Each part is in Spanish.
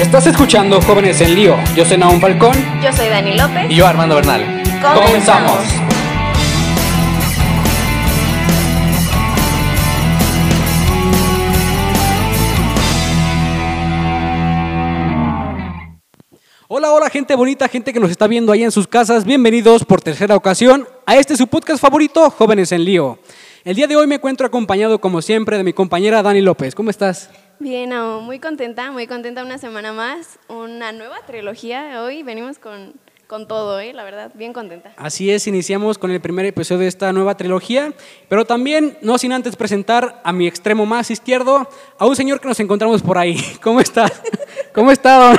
Estás escuchando Jóvenes en Lío. Yo soy Naum Falcón. Yo soy Dani López. Y yo Armando Bernal. Comenzamos. Hola, hola gente bonita, gente que nos está viendo ahí en sus casas. Bienvenidos por tercera ocasión a este su podcast favorito, Jóvenes en Lío. El día de hoy me encuentro acompañado como siempre de mi compañera Dani López. ¿Cómo estás? Bien, Nao, muy contenta, muy contenta una semana más, una nueva trilogía. Hoy venimos con, con todo, ¿eh? la verdad, bien contenta. Así es, iniciamos con el primer episodio de esta nueva trilogía, pero también, no sin antes presentar a mi extremo más izquierdo, a un señor que nos encontramos por ahí. ¿Cómo estás? ¿Cómo está?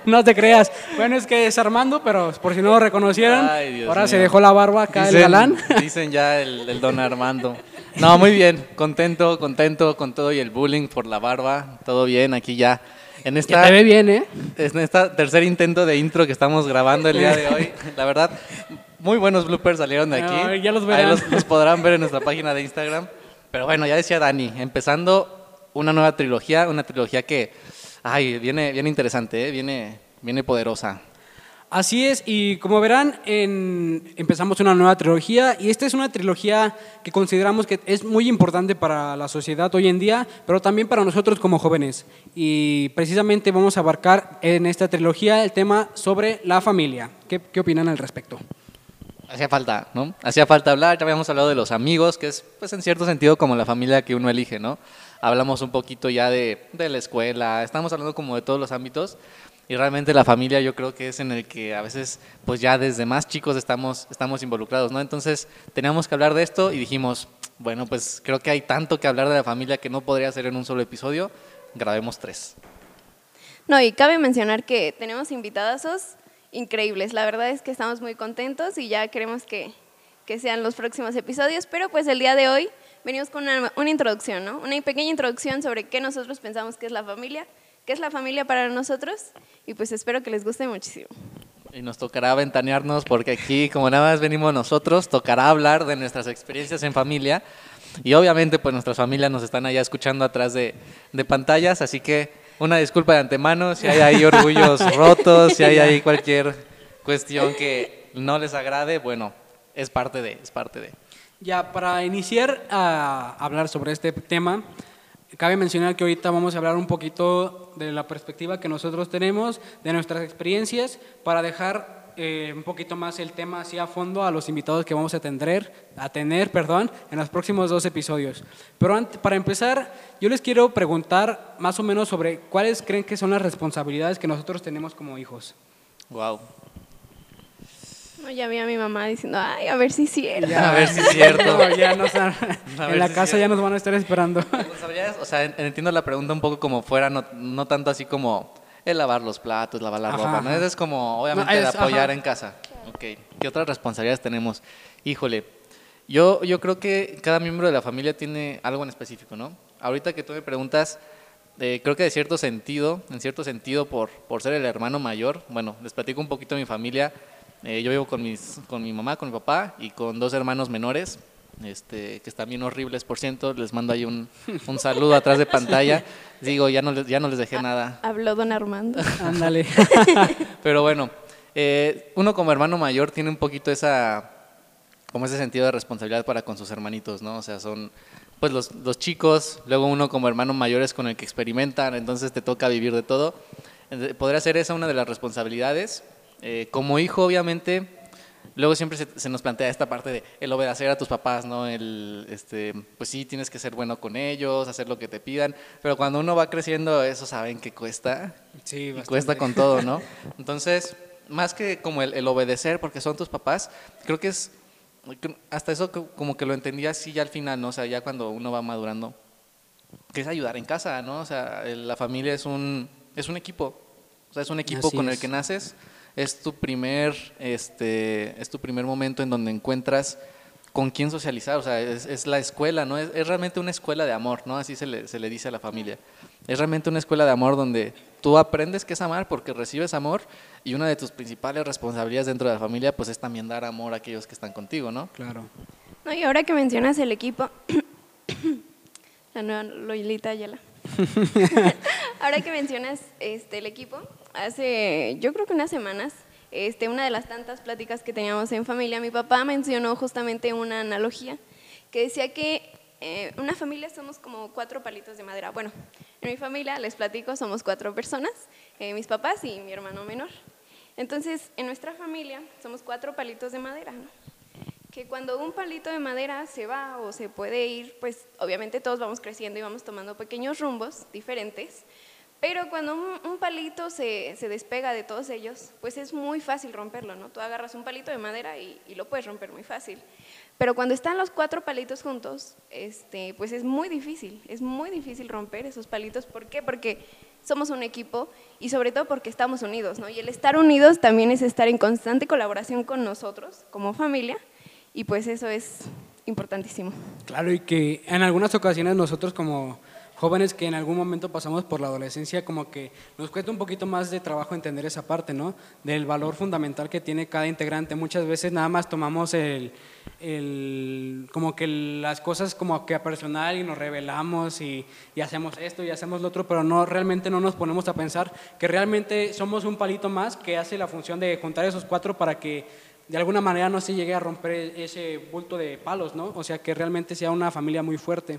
No te creas. Bueno, es que es Armando, pero por si no lo reconocieran, Ay, Dios ahora se mío. dejó la barba acá el galán. Dicen ya el, el don Armando. No, muy bien, contento, contento con todo y el bullying por la barba, todo bien aquí ya. En esta, te ve bien, ¿eh? en esta tercer intento de intro que estamos grabando el día de hoy, la verdad, muy buenos bloopers salieron de aquí. Ya los Ahí verán. los, los podrán ver en nuestra página de Instagram. Pero bueno, ya decía Dani, empezando una nueva trilogía, una trilogía que, ay, viene, viene interesante, ¿eh? viene, viene poderosa. Así es, y como verán, en- empezamos una nueva trilogía y esta es una trilogía que consideramos que es muy importante para la sociedad hoy en día, pero también para nosotros como jóvenes. Y precisamente vamos a abarcar en esta trilogía el tema sobre la familia. ¿Qué, qué opinan al respecto? Hacía falta, ¿no? Hacía falta hablar, ya habíamos hablado de los amigos, que es, pues, en cierto sentido como la familia que uno elige, ¿no? Hablamos un poquito ya de, de la escuela, estamos hablando como de todos los ámbitos, y realmente la familia yo creo que es en el que a veces, pues ya desde más chicos estamos, estamos involucrados, ¿no? Entonces, teníamos que hablar de esto y dijimos, bueno, pues creo que hay tanto que hablar de la familia que no podría ser en un solo episodio, grabemos tres. No, y cabe mencionar que tenemos invitadazos increíbles. La verdad es que estamos muy contentos y ya queremos que, que sean los próximos episodios, pero pues el día de hoy venimos con una, una introducción, ¿no? Una pequeña introducción sobre qué nosotros pensamos que es la familia, qué es la familia para nosotros y pues espero que les guste muchísimo. Y nos tocará ventanearnos porque aquí, como nada más venimos nosotros, tocará hablar de nuestras experiencias en familia. Y obviamente, pues nuestras familias nos están allá escuchando atrás de, de pantallas, así que una disculpa de antemano si hay ahí orgullos rotos, si hay ahí cualquier cuestión que no les agrade, bueno, es parte de, es parte de. Ya, para iniciar a hablar sobre este tema, cabe mencionar que ahorita vamos a hablar un poquito de la perspectiva que nosotros tenemos, de nuestras experiencias, para dejar eh, un poquito más el tema así a fondo a los invitados que vamos a tener, a tener perdón, en los próximos dos episodios. Pero ant- para empezar, yo les quiero preguntar más o menos sobre cuáles creen que son las responsabilidades que nosotros tenemos como hijos. Wow. No, ya vi a mi mamá diciendo, ay, a ver si es cierto. A ver si es cierto. No, ya nos han- A ver en la si casa ya nos van a estar esperando. Responsabilidades, o sea, en- entiendo la pregunta un poco como fuera, no, no tanto así como el lavar los platos, lavar la Ajá, ropa, ¿no? ajá. Es como, obviamente, No, de es- apoyar ajá. en casa. Ok, ¿qué otras responsabilidades tenemos? Híjole, yo, yo creo que cada miembro de la familia tiene algo en específico, ¿no? Ahorita que tú me preguntas, eh, creo que de cierto sentido, en cierto sentido, por, por ser el hermano mayor, bueno, les platico un poquito de mi familia. Eh, yo vivo con, mis, con mi mamá, con mi papá y con dos hermanos menores, este, que están bien horribles, por ciento. Les mando ahí un, un saludo atrás de pantalla. Digo, ya no les, ya no les dejé nada. Habló don Armando. Ándale. Pero bueno, eh, uno como hermano mayor tiene un poquito esa, como ese sentido de responsabilidad para con sus hermanitos, ¿no? O sea, son pues los, los chicos, luego uno como hermano mayor es con el que experimentan, entonces te toca vivir de todo. Podría ser esa una de las responsabilidades. Eh, como hijo, obviamente, luego siempre se, se nos plantea esta parte de el obedecer a tus papás, ¿no? El, este, pues sí, tienes que ser bueno con ellos, hacer lo que te pidan, pero cuando uno va creciendo, eso saben que cuesta, Sí, y cuesta con todo, ¿no? Entonces, más que como el, el obedecer porque son tus papás, creo que es, hasta eso co- como que lo entendí así ya al final, ¿no? O sea, ya cuando uno va madurando, que es ayudar en casa, ¿no? O sea, el- la familia es un, es un equipo, o sea, es un equipo Así con el es. que naces, es tu primer, este, es tu primer momento en donde encuentras con quién socializar, o sea, es, es la escuela, ¿no? Es, es realmente una escuela de amor, ¿no? Así se le, se le dice a la familia. Es realmente una escuela de amor donde tú aprendes qué es amar porque recibes amor y una de tus principales responsabilidades dentro de la familia pues es también dar amor a aquellos que están contigo, ¿no? Claro. No, y ahora que mencionas el equipo, la nueva Loilita Ayala. Ahora que mencionas este, el equipo, hace yo creo que unas semanas, este, una de las tantas pláticas que teníamos en familia, mi papá mencionó justamente una analogía que decía que eh, una familia somos como cuatro palitos de madera. Bueno, en mi familia, les platico, somos cuatro personas, eh, mis papás y mi hermano menor. Entonces, en nuestra familia somos cuatro palitos de madera, ¿no? que cuando un palito de madera se va o se puede ir, pues obviamente todos vamos creciendo y vamos tomando pequeños rumbos diferentes, pero cuando un, palito se, se, despega de todos ellos, pues es muy fácil romperlo, ¿no? Tú agarras un palito de madera y, y, lo puedes romper muy fácil. Pero cuando están los cuatro palitos juntos, este, pues es muy difícil, es muy difícil romper esos palitos. ¿Por qué? Porque somos un equipo y sobre todo porque estamos unidos, ¿no? Y el estar unidos también es estar en constante colaboración con nosotros como familia y pues eso es importantísimo. Claro, y que en algunas ocasiones nosotros como jóvenes que en algún momento pasamos por la adolescencia, como que nos cuesta un poquito más de trabajo entender esa parte, ¿no? Del valor fundamental que tiene cada integrante. Muchas veces nada más tomamos el, el como que las cosas como que a personal y nos revelamos y, y, hacemos esto y hacemos lo otro, pero no, realmente no nos ponemos a pensar que realmente somos un palito más que hace la función de juntar esos cuatro para que de alguna manera no se llegue a romper ese bulto de palos, ¿no? O sea, que realmente sea una familia muy fuerte.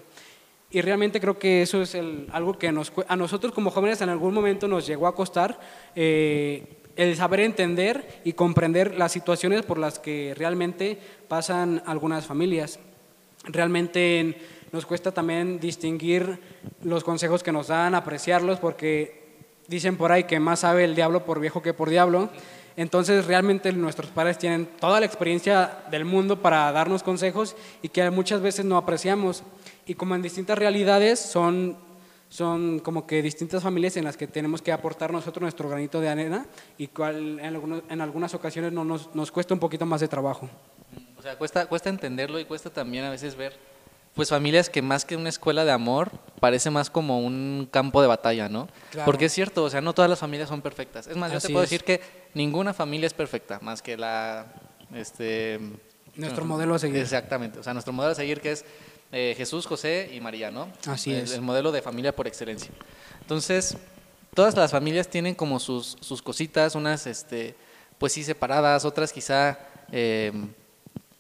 Y realmente creo que eso es algo que a nosotros como jóvenes en algún momento nos llegó a costar, eh, el saber entender y comprender las situaciones por las que realmente pasan algunas familias. Realmente nos cuesta también distinguir los consejos que nos dan, apreciarlos, porque dicen por ahí que más sabe el diablo por viejo que por diablo. Entonces realmente nuestros padres tienen toda la experiencia del mundo para darnos consejos y que muchas veces no apreciamos y como en distintas realidades son, son como que distintas familias en las que tenemos que aportar nosotros nuestro granito de arena y cual en, algunos, en algunas ocasiones no, nos, nos, cuesta un poquito más de trabajo. O sea, cuesta, cuesta entenderlo y cuesta también a veces ver pues familias que más que una escuela de amor parece más como un campo de batalla, ¿no? Porque es cierto, o sea, no todas las familias son perfectas. Es más, yo te puedo decir que ninguna familia es perfecta, más que la este nuestro modelo a seguir. Exactamente, o sea, nuestro modelo a seguir que es eh, Jesús, José y María, ¿no? Así es. El modelo de familia por excelencia. Entonces, todas las familias tienen como sus, sus cositas, unas, este, pues sí, separadas, otras quizá eh,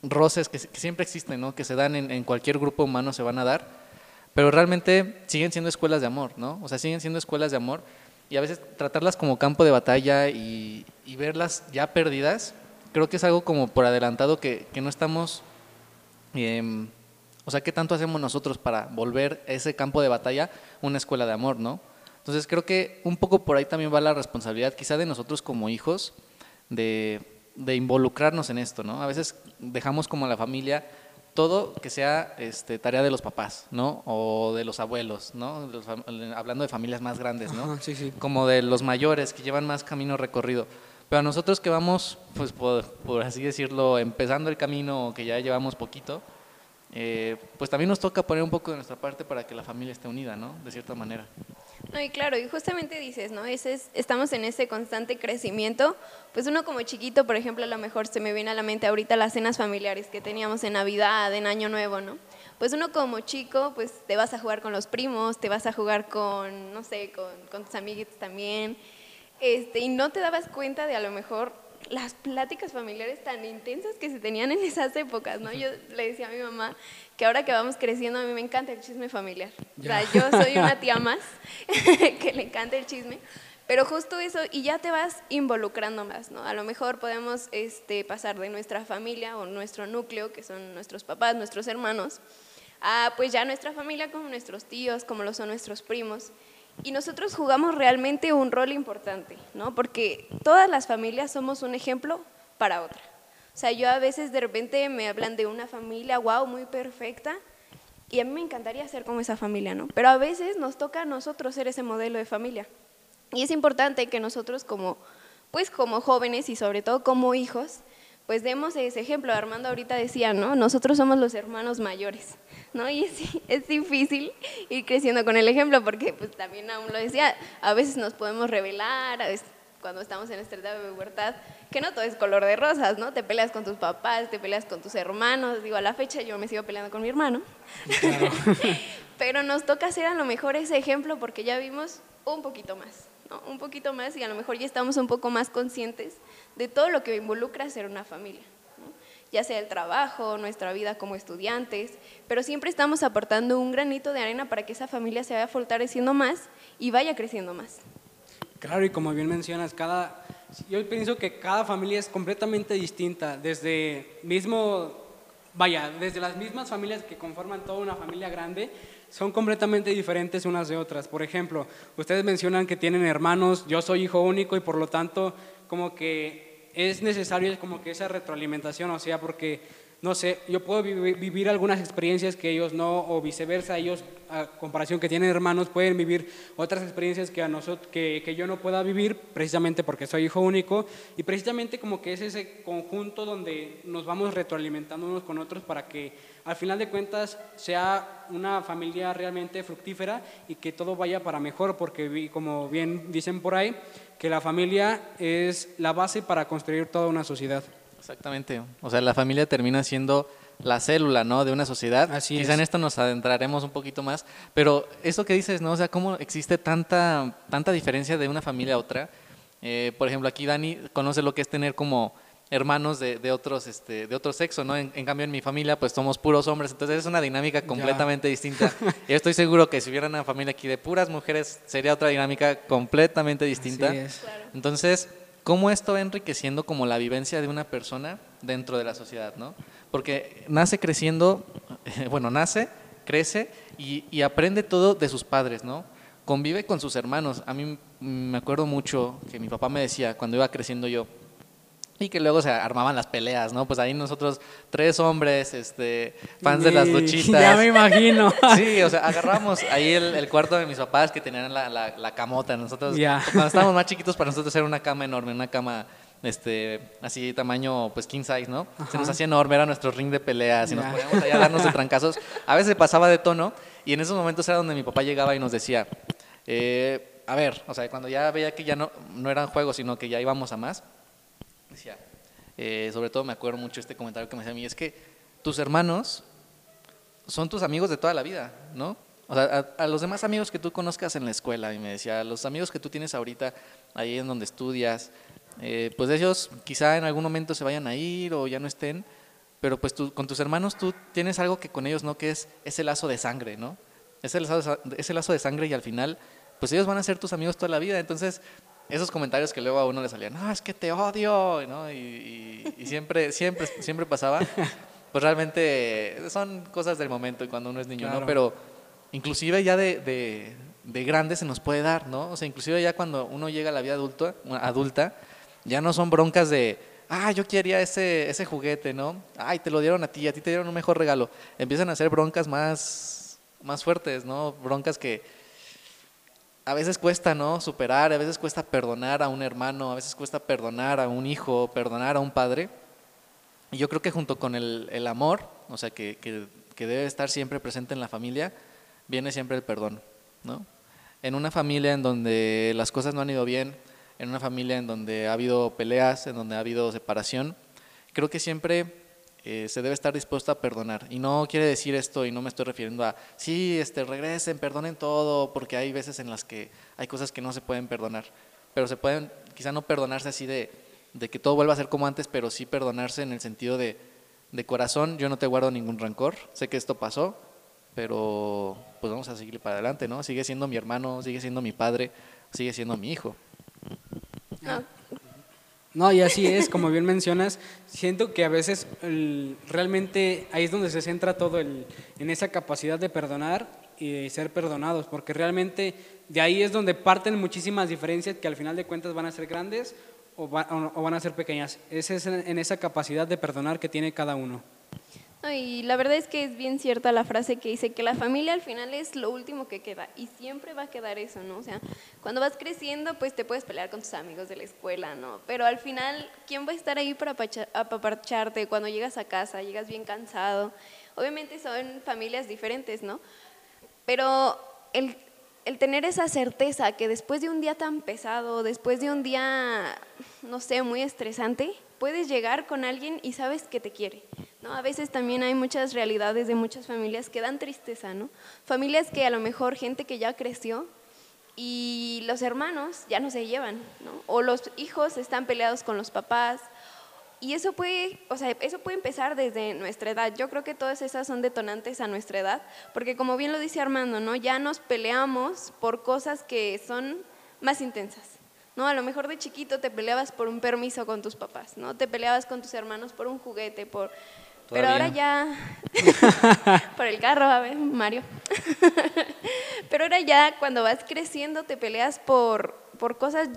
roces que, siempre existen, ¿no? Que se dan en, cualquier grupo humano, se van a dar, pero realmente siguen siendo escuelas de amor, ¿no? O sea, siguen siendo escuelas de amor y a veces tratarlas como campo de batalla y, y verlas ya perdidas, creo que es algo como por adelantado que, que no estamos... Eh, o sea, ¿qué tanto hacemos nosotros para volver ese campo de batalla una escuela de amor, no? Entonces creo que un poco por ahí también va la responsabilidad quizá de nosotros como hijos de, involucrarnos en esto, ¿no? A veces dejamos como la familia todo que sea este, tarea de los papás, ¿no? O de los abuelos, ¿no? hablando de familias más grandes, ¿no? sí, sí. Como de los mayores que llevan más camino recorrido. Pero a nosotros que vamos, pues por, por así decirlo, empezando el camino que ya llevamos poquito, eh, pues también nos toca poner un poco de nuestra parte para que la familia esté unida, ¿no? De cierta manera. No, y claro, y justamente dices, ¿no? Ese es, estamos en ese constante crecimiento. Pues uno como chiquito, por ejemplo, a lo mejor se me viene a la mente ahorita las cenas familiares que teníamos en Navidad, en Año Nuevo, ¿no? Pues uno como chico, pues te vas a jugar con los primos, te vas a jugar con, no sé, con, con tus amiguitos también. Este, y no te dabas cuenta de a lo mejor las pláticas familiares tan intensas que se tenían en esas épocas, ¿no? Yo le decía a mi mamá que ahora que vamos creciendo a mí me encanta el chisme familiar. O sea, yo soy una tía más que le encanta el chisme, pero justo eso, y ya te vas involucrando más, ¿no? A lo mejor podemos este, pasar de nuestra familia o nuestro núcleo, que son nuestros papás, nuestros hermanos, a pues ya nuestra familia como nuestros tíos, como lo son nuestros primos. Y nosotros jugamos realmente un rol importante, ¿no? Porque todas las familias somos un ejemplo para otra. O sea, yo a veces de repente me hablan de una familia, wow, muy perfecta, y a mí me encantaría ser como esa familia, ¿no? Pero a veces nos toca a nosotros ser ese modelo de familia. Y es importante que nosotros como, pues como jóvenes y sobre todo como hijos, pues demos ese ejemplo. Armando ahorita decía, ¿no? Nosotros somos los hermanos mayores, ¿no? Y es, es, difícil ir creciendo con el ejemplo porque pues también aún lo decía, a veces nos podemos revelar, cuando estamos en esta etapa de pubertad, que no todo es color de rosas, ¿no? Te peleas con tus papás, te peleas con tus hermanos. Digo, a la fecha yo me sigo peleando con mi hermano. Pero nos toca ser a lo mejor ese ejemplo porque ya vimos un poquito más, ¿no? Un poquito más y a lo mejor ya estamos un poco más conscientes de todo lo que involucra ser una familia. ¿no? ya sea el trabajo, nuestra vida como estudiantes, pero siempre estamos aportando un granito de arena para que esa familia se vaya fortaleciendo más y vaya creciendo más. Claro, y como bien mencionas, cada, yo pienso que cada familia es completamente distinta, desde mismo, vaya, desde las mismas familias que conforman toda una familia grande, son completamente diferentes unas de otras. Por ejemplo, ustedes mencionan que tienen hermanos, yo soy hijo único y por lo tanto como que es necesario como que esa retroalimentación, o sea, porque no sé, yo puedo vivir algunas experiencias que ellos no, o viceversa, ellos, a comparación que tienen hermanos, pueden vivir otras experiencias que, a que, que, yo no pueda vivir, precisamente porque soy hijo único, y precisamente como que es ese conjunto donde nos vamos retroalimentando unos con otros para que al final de cuentas sea una familia realmente fructífera y que todo vaya para mejor, porque como bien dicen por ahí, que la familia es la base para construir toda una sociedad. Exactamente. O sea, la familia termina siendo la célula, ¿no? De una sociedad. Así Quizá en esto nos adentraremos un poquito más, pero eso que dices, ¿no? O sea, cómo existe tanta, tanta diferencia de una familia a otra. Eh, por ejemplo, aquí Dani conoce lo que es tener como hermanos de, de otros, este, de otro sexo, ¿no? En, cambio, en mi familia, pues somos puros hombres, entonces es una dinámica completamente distinta. Y estoy seguro que si hubiera una familia aquí de puras mujeres, sería otra dinámica completamente distinta. Así es. Entonces, cómo esto va enriqueciendo como la vivencia de una persona dentro de la sociedad, ¿no? Porque nace creciendo, bueno, nace, crece y, aprende todo de sus padres, ¿no? Convive con sus hermanos. A mí me acuerdo mucho que mi papá me decía cuando iba creciendo yo, y que luego se armaban las peleas, ¿no? Pues ahí nosotros, tres hombres, este, fans de las luchitas. Ya me imagino. Sí, o sea, agarramos ahí el, cuarto de mis papás que tenían la, la, camota. Nosotros, cuando estábamos más chiquitos, para nosotros era una cama enorme, una cama este, así tamaño, pues king size, ¿no? Se nos hacía enorme, era nuestro ring de peleas y nos poníamos allá a darnos de trancazos. A veces pasaba de tono y en esos momentos era donde mi papá llegaba y nos decía, eh, a ver, o sea, cuando ya veía que ya no, no eran juegos, sino que ya íbamos a más, eh, sobre todo me acuerdo mucho este comentario que me hacía a mí, es que tus hermanos son tus amigos de toda la vida, ¿no? O sea, a, los demás amigos que tú conozcas en la escuela, y me decía, los amigos que tú tienes ahorita ahí en donde estudias, eh, pues ellos quizá en algún momento se vayan a ir o ya no estén, pero pues con tus hermanos tú tienes algo que con ellos no, que es ese lazo de sangre, ¿no? Ese lazo, ese lazo de sangre y al final, pues ellos van a ser tus amigos toda la vida, entonces esos comentarios que luego a uno le salían, no, es que te odio, ¿no? y, siempre, siempre, siempre pasaba, pues realmente son cosas del momento y cuando uno es niño, ¿no? Pero inclusive ya de, de, de, grande se nos puede dar, ¿no? O sea, inclusive ya cuando uno llega a la vida adulta, adulta ya no son broncas de, ah, yo quería ese, ese juguete, ¿no? Ay, te lo dieron a ti, a ti te dieron un mejor regalo. Empiezan a ser broncas más, más fuertes, ¿no? Broncas que a veces cuesta, ¿no? Superar, a veces cuesta perdonar a un hermano, a veces cuesta perdonar a un hijo, perdonar a un padre. Y yo creo que junto con el, el amor, o sea, que, que, que, debe estar siempre presente en la familia, viene siempre el perdón, ¿no? En una familia en donde las cosas no han ido bien, en una familia en donde ha habido peleas, en donde ha habido separación, creo que siempre eh, se debe estar dispuesto a perdonar. Y no quiere decir esto, y no me estoy refiriendo a, sí, este, regresen, perdonen todo, porque hay veces en las que hay cosas que no se pueden perdonar. Pero se pueden, quizá no perdonarse así de, de que todo vuelva a ser como antes, pero sí perdonarse en el sentido de, de corazón, yo no te guardo ningún rencor, sé que esto pasó, pero pues vamos a seguir para adelante, ¿no? Sigue siendo mi hermano, sigue siendo mi padre, sigue siendo mi hijo. Ah, no, y así es, como bien mencionas, siento que a veces realmente ahí es donde se centra todo el, en esa capacidad de perdonar y de ser perdonados, porque realmente de ahí es donde parten muchísimas diferencias que al final de cuentas van a ser grandes o, van a ser pequeñas. Es en esa capacidad de perdonar que tiene cada uno. Y la verdad es que es bien cierta la frase que dice que la familia al final es lo último que queda y siempre va a quedar eso, ¿no? O sea, cuando vas creciendo, pues te puedes pelear con tus amigos de la escuela, ¿no? Pero al final, ¿quién va a estar ahí para apapacharte cuando llegas a casa, llegas bien cansado? Obviamente son familias diferentes, ¿no? Pero el el tener esa certeza que después de un día tan pesado, después de un día, no sé, muy estresante, puedes llegar con alguien y sabes que te quiere. ¿No? A veces también hay muchas realidades de muchas familias que dan tristeza, ¿no? Familias que a lo mejor gente que ya creció y los hermanos ya no se llevan, ¿no? O los hijos están peleados con los papás, y eso puede, o sea, eso puede empezar desde nuestra edad. Yo creo que todas esas son detonantes a nuestra edad, porque como bien lo dice Armando, ¿no? Ya nos peleamos por cosas que son más intensas. ¿no? A lo mejor de chiquito te peleabas por un permiso con tus papás, ¿no? Te peleabas con tus hermanos por un juguete, por pero ahora ya por el carro, a ver, Mario. Pero ahora ya cuando vas creciendo te peleas por por cosas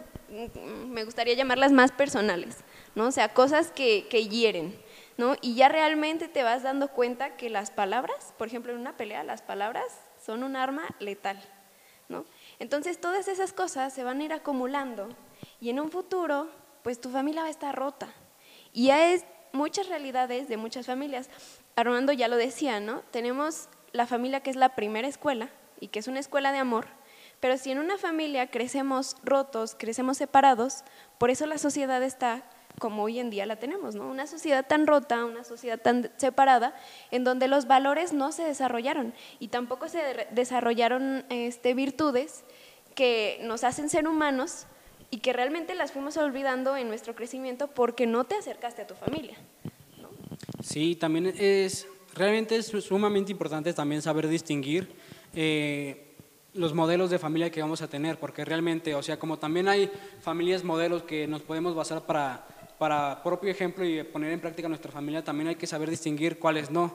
me gustaría llamarlas más personales. ¿no? O sea, cosas que, que hieren, ¿no? Y ya realmente te vas dando cuenta que las palabras, por ejemplo, en una pelea, las palabras son un arma letal, ¿no? Entonces todas esas cosas se van a ir acumulando y en un futuro, pues tu familia va a estar rota. Y ya es muchas realidades de muchas familias. Armando ya lo decía, ¿no? Tenemos la familia que es la primera escuela y que es una escuela de amor, pero si en una familia crecemos rotos, crecemos separados, por eso la sociedad está como hoy en día la tenemos, ¿no? Una sociedad tan rota, una sociedad tan separada, en donde los valores no se desarrollaron y tampoco se desarrollaron este, virtudes que nos hacen ser humanos y que realmente las fuimos olvidando en nuestro crecimiento porque no te acercaste a tu familia. Sí, también es, realmente es sumamente importante también saber distinguir eh, los modelos de familia que vamos a tener, porque realmente, o sea, como también hay familias modelos que nos podemos basar para para propio ejemplo y poner en práctica nuestra familia, también hay que saber distinguir cuáles no.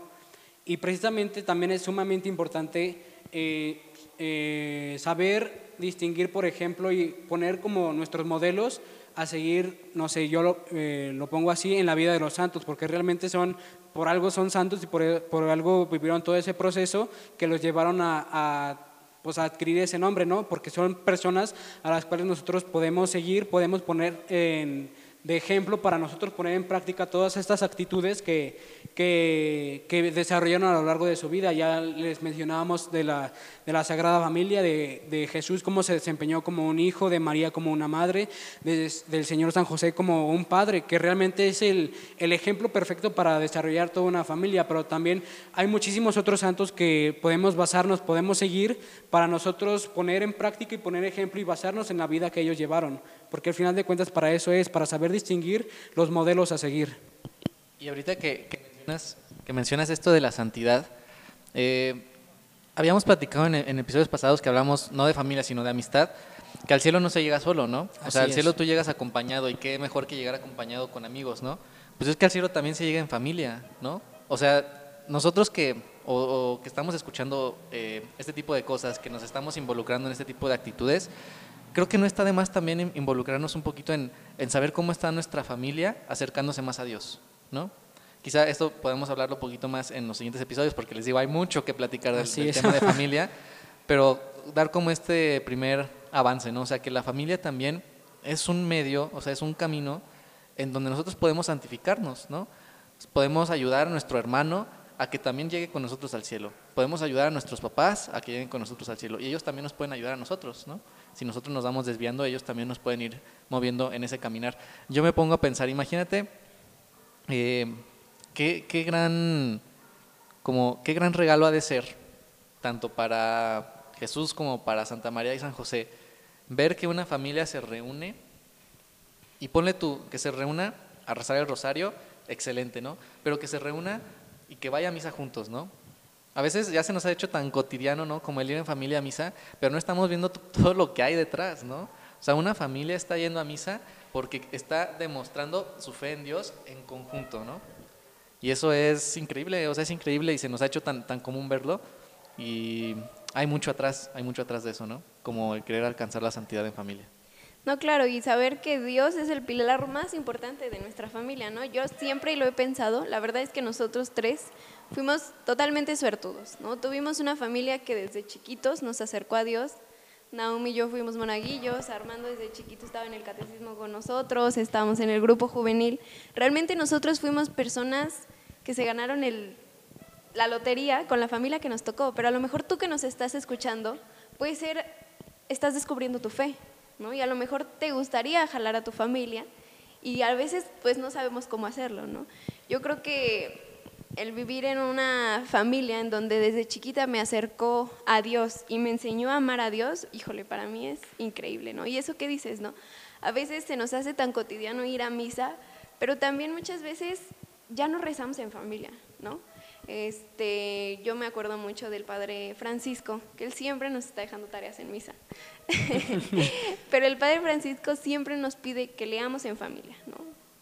Y precisamente también es sumamente importante eh, eh, saber distinguir, por ejemplo, y poner como nuestros modelos a seguir, no sé, yo lo, eh, lo, pongo así en la vida de los santos, porque realmente son, por algo son santos y por, por algo vivieron todo ese proceso que los llevaron a, a pues a adquirir ese nombre, ¿no? Porque son personas a las cuales nosotros podemos seguir, podemos poner en de ejemplo para nosotros poner en práctica todas estas actitudes que, que, desarrollaron a lo largo de su vida. Ya les mencionábamos de la, de la Sagrada Familia, de, de, Jesús cómo se desempeñó como un hijo, de María como una madre, del Señor San José como un padre, que realmente es el, el ejemplo perfecto para desarrollar toda una familia, pero también hay muchísimos otros santos que podemos basarnos, podemos seguir para nosotros poner en práctica y poner ejemplo y basarnos en la vida que ellos llevaron porque al final de cuentas para eso es, para saber distinguir los modelos a seguir. Y ahorita que, que, mencionas, esto de la santidad, eh, habíamos platicado en, episodios pasados que hablamos no de familia, sino de amistad, que al cielo no se llega solo, ¿no? O sea, al cielo tú llegas acompañado y qué mejor que llegar acompañado con amigos, ¿no? Pues es que al cielo también se llega en familia, ¿no? O sea, nosotros que, o, que estamos escuchando eh, este tipo de cosas, que nos estamos involucrando en este tipo de actitudes, creo que no está de más también involucrarnos un poquito en, saber cómo está nuestra familia acercándose más a Dios, ¿no? Quizá esto podemos hablarlo un poquito más en los siguientes episodios, porque les digo, hay mucho que platicar del, tema de familia, pero dar como este primer avance, ¿no? O sea, que la familia también es un medio, o sea, es un camino en donde nosotros podemos santificarnos, ¿no? Podemos ayudar a nuestro hermano a que también llegue con nosotros al cielo. Podemos ayudar a nuestros papás a que lleguen con nosotros al cielo. Y ellos también nos pueden ayudar a nosotros, ¿no? Si nosotros nos vamos desviando, ellos también nos pueden ir moviendo en ese caminar. Yo me pongo a pensar, imagínate eh, qué, qué, gran, como, qué gran regalo ha de ser, tanto para Jesús como para Santa María y San José, ver que una familia se reúne y ponle tú que se reúna a rezar el rosario, excelente, ¿no? Pero que se reúna y que vaya a misa juntos, ¿no? A veces ya se nos ha hecho tan cotidiano, ¿no? Como el ir en familia a misa, pero no estamos viendo todo lo que hay detrás, ¿no? O sea, una familia está yendo a misa porque está demostrando su fe en Dios en conjunto, ¿no? Y eso es increíble, o sea, es increíble y se nos ha hecho tan, tan común verlo. Y hay mucho atrás, hay mucho atrás de eso, ¿no? Como el querer alcanzar la santidad en familia. No, claro, y saber que Dios es el pilar más importante de nuestra familia, ¿no? Yo siempre lo he pensado, la verdad es que nosotros tres fuimos totalmente suertudos, ¿no? Tuvimos una familia que desde chiquitos nos acercó a Dios. Naomi y yo fuimos monaguillos, Armando desde chiquito estaba en el catecismo con nosotros, estábamos en el grupo juvenil. Realmente nosotros fuimos personas que se ganaron el, la lotería con la familia que nos tocó, pero a lo mejor tú que nos estás escuchando puede ser, estás descubriendo tu fe, ¿no? Y a lo mejor te gustaría jalar a tu familia y a veces pues no sabemos cómo hacerlo, ¿no? Yo creo que el vivir en una familia en donde desde chiquita me acercó a Dios y me enseñó a amar a Dios, híjole, para mí es increíble, ¿no? Y eso que dices, ¿no? A veces se nos hace tan cotidiano ir a misa, pero también muchas veces ya no rezamos en familia, ¿no? Este, yo me acuerdo mucho del padre Francisco, que él siempre nos está dejando tareas en misa. Pero el padre Francisco siempre nos pide que leamos en familia, ¿no?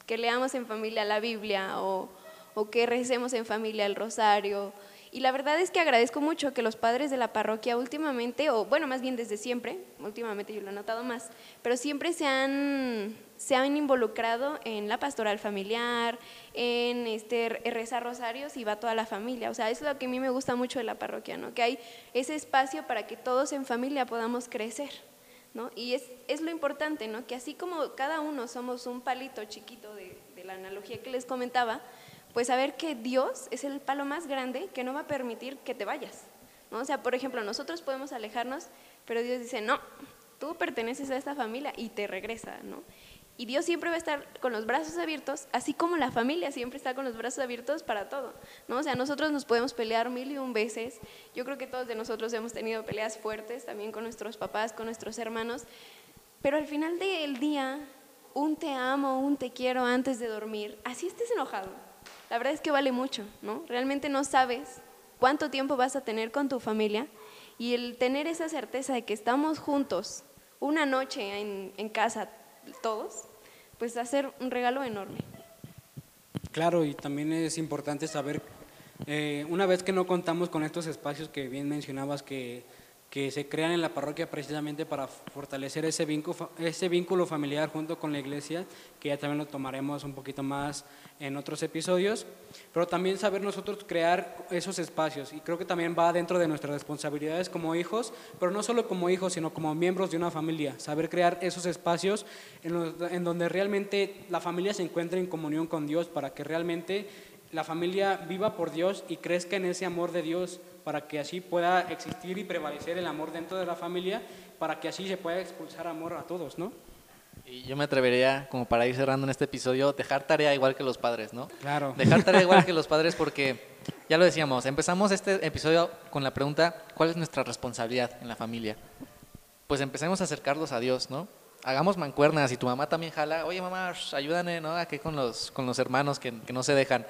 Que leamos en familia la Biblia o, o que recemos en familia el rosario. Y la verdad es que agradezco mucho que los padres de la parroquia últimamente, o bueno, más bien desde siempre, últimamente yo lo he notado más, pero siempre se han, se han involucrado en la pastoral familiar, en este, rezar rosarios y va toda la familia. O sea, es lo que a mí me gusta mucho de la parroquia, ¿no? Que hay ese espacio para que todos en familia podamos crecer. ¿No? Y es, es, lo importante, ¿no? Que así como cada uno somos un palito chiquito de, de la analogía que les comentaba, pues saber que Dios es el palo más grande que no va a permitir que te vayas. ¿no? O sea, por ejemplo, nosotros podemos alejarnos, pero Dios dice, no, tú perteneces a esta familia y te regresa, ¿no? Y Dios siempre va a estar con los brazos abiertos, así como la familia siempre está con los brazos abiertos para todo, ¿no? O sea, nosotros nos podemos pelear mil y un veces. Yo creo que todos de nosotros hemos tenido peleas fuertes también con nuestros papás, con nuestros hermanos, pero al final del día, un te amo, un te quiero antes de dormir, así estés enojado, la verdad es que vale mucho, ¿no? Realmente no sabes cuánto tiempo vas a tener con tu familia y el tener esa certeza de que estamos juntos una noche en, casa todos, pues va a ser un regalo enorme. Claro, y también es importante saber, eh, una vez que no contamos con estos espacios que bien mencionabas que que se crean en la parroquia precisamente para fortalecer ese vínculo, familiar junto con la iglesia, que ya también lo tomaremos un poquito más en otros episodios, pero también saber nosotros crear esos espacios. Y creo que también va dentro de nuestras responsabilidades como hijos, pero no solo como hijos, sino como miembros de una familia, saber crear esos espacios en donde realmente la familia se encuentre en comunión con Dios para que realmente la familia viva por Dios y crezca en ese amor de Dios para que así pueda existir y prevalecer el amor dentro de la familia, para que así se pueda expulsar amor a todos, ¿no? Y yo me atrevería, como para ir cerrando en este episodio, dejar tarea igual que los padres, ¿no? Claro. Dejar tarea igual que los padres porque, ya lo decíamos, empezamos este episodio con la pregunta, ¿cuál es nuestra responsabilidad en la familia? Pues empecemos a acercarlos a Dios, ¿no? Hagamos mancuernas y tu mamá también jala, oye mamá, ayúdame, ¿no? Aquí con los, con los hermanos que, que no se dejan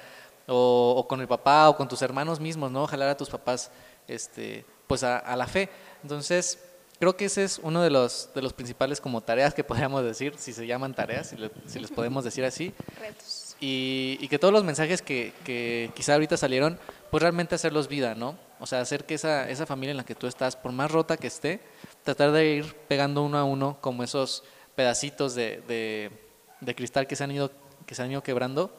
o, con el papá o con tus hermanos mismos, ¿no? Jalar a tus papás este, pues a, la fe. Entonces, creo que ese es uno de los, de los principales como tareas que podríamos decir, si se llaman tareas, si, les podemos decir así. Retos. Y, que todos los mensajes que, que, quizá ahorita salieron, pues realmente hacerlos vida, ¿no? O sea, hacer que esa, esa familia en la que tú estás, por más rota que esté, tratar de ir pegando uno a uno como esos pedacitos de, de, de cristal que se han ido que se han ido quebrando,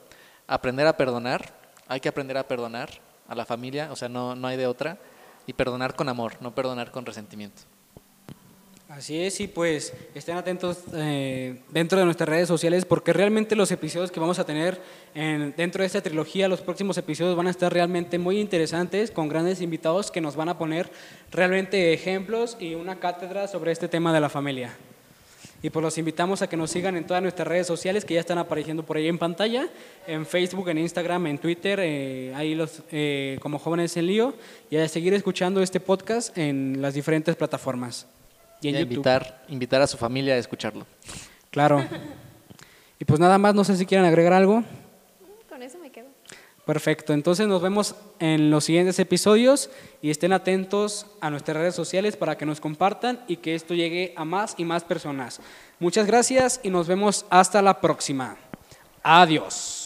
aprender a perdonar hay que aprender a perdonar a la familia, o sea, no, no hay de otra, y perdonar con amor, no perdonar con resentimiento. Así es, y pues estén atentos eh, dentro de nuestras redes sociales porque realmente los episodios que vamos a tener en, dentro de esta trilogía, los próximos episodios van a estar realmente muy interesantes con grandes invitados que nos van a poner realmente ejemplos y una cátedra sobre este tema de la familia. Y pues los invitamos a que nos sigan en todas nuestras redes sociales que ya están apareciendo por ahí en pantalla, en Facebook, en Instagram, en Twitter, eh, ahí los, eh, como jóvenes en lío, y a seguir escuchando este podcast en las diferentes plataformas. Y, en Invitar, invitar a su familia a escucharlo. Claro. Y pues nada más, no sé si quieren agregar algo. Con eso me quedo. Perfecto, entonces nos vemos en los siguientes episodios y estén atentos a nuestras redes sociales para que nos compartan y que esto llegue a más y más personas. Muchas gracias y nos vemos hasta la próxima. Adiós.